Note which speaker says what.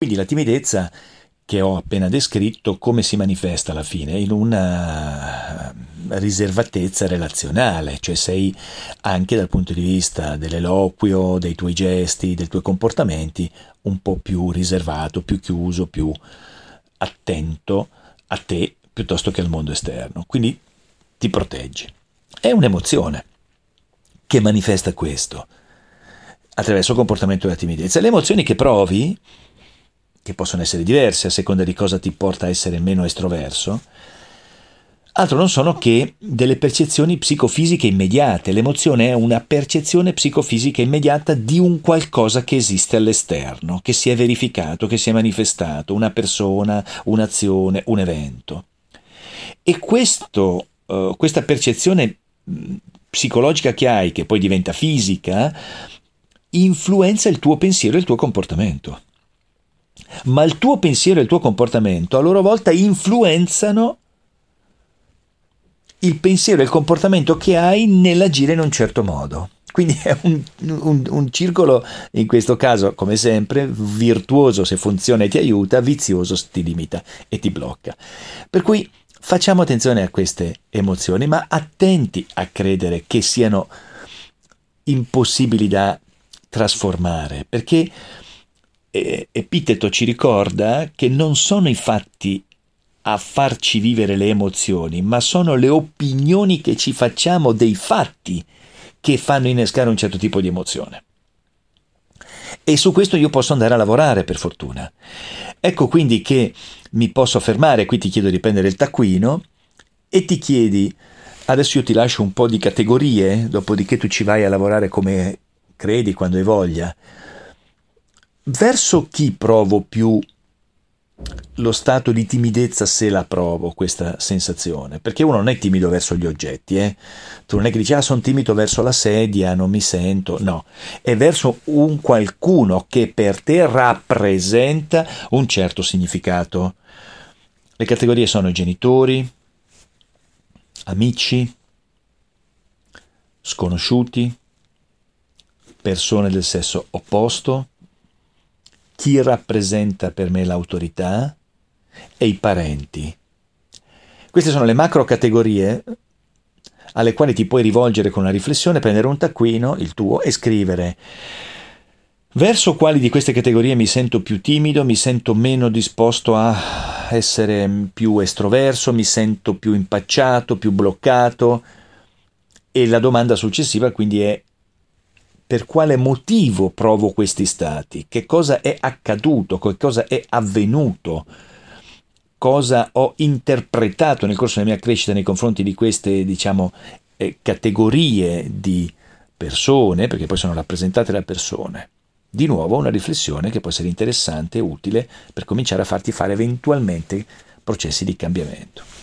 Speaker 1: Quindi la timidezza che ho appena descritto come si manifesta alla fine in una riservatezza relazionale, cioè sei anche dal punto di vista dell'eloquio, dei tuoi gesti, dei tuoi comportamenti un po' più riservato, più chiuso, più attento a te piuttosto che al mondo esterno. Quindi ti proteggi. È un'emozione che manifesta questo attraverso il comportamento della timidezza. Le emozioni che provi, che possono essere diverse a seconda di cosa ti porta a essere meno estroverso, altro non sono che delle percezioni psicofisiche immediate. L'emozione è una percezione psicofisica immediata di un qualcosa che esiste all'esterno, che si è verificato, che si è manifestato, una persona, un'azione, un evento. E questo, uh, questa percezione psicologica che hai, che poi diventa fisica, influenza il tuo pensiero e il tuo comportamento. Ma il tuo pensiero e il tuo comportamento a loro volta influenzano il pensiero e il comportamento che hai nell'agire in un certo modo. Quindi è un, un, un, circolo, in questo caso, come sempre, virtuoso se funziona e ti aiuta, vizioso se ti limita e ti blocca. Per cui facciamo attenzione a queste emozioni, ma attenti a credere che siano impossibili da trasformare, perché eh, Epiteto ci ricorda che non sono i fatti a farci vivere le emozioni, ma sono le opinioni che ci facciamo dei fatti che fanno innescare un certo tipo di emozione. E su questo io posso andare a lavorare, per fortuna. Ecco quindi che mi posso fermare, qui ti chiedo di prendere il taccuino e ti chiedi, adesso io ti lascio un po' di categorie, dopodiché tu ci vai a lavorare come credi, quando hai voglia. Verso chi provo più lo stato di timidezza se la provo questa sensazione, perché uno non è timido verso gli oggetti, eh? tu non è che dici ah sono timido verso la sedia, non mi sento, no, è verso un qualcuno che per te rappresenta un certo significato. Le categorie sono genitori, amici, sconosciuti, persone del sesso opposto, chi rappresenta per me l'autorità e i parenti. Queste sono le macro categorie alle quali ti puoi rivolgere con una riflessione, prendere un taccuino, il tuo, e scrivere verso quali di queste categorie mi sento più timido, mi sento meno disposto a essere più estroverso, mi sento più impacciato, più bloccato. E la domanda successiva quindi è per quale motivo provo questi stati, che cosa è accaduto, che cosa è avvenuto, cosa ho interpretato nel corso della mia crescita nei confronti di queste, diciamo, eh, categorie di persone, perché poi sono rappresentate da persone. Di nuovo una riflessione che può essere interessante e utile per cominciare a farti fare eventualmente processi di cambiamento.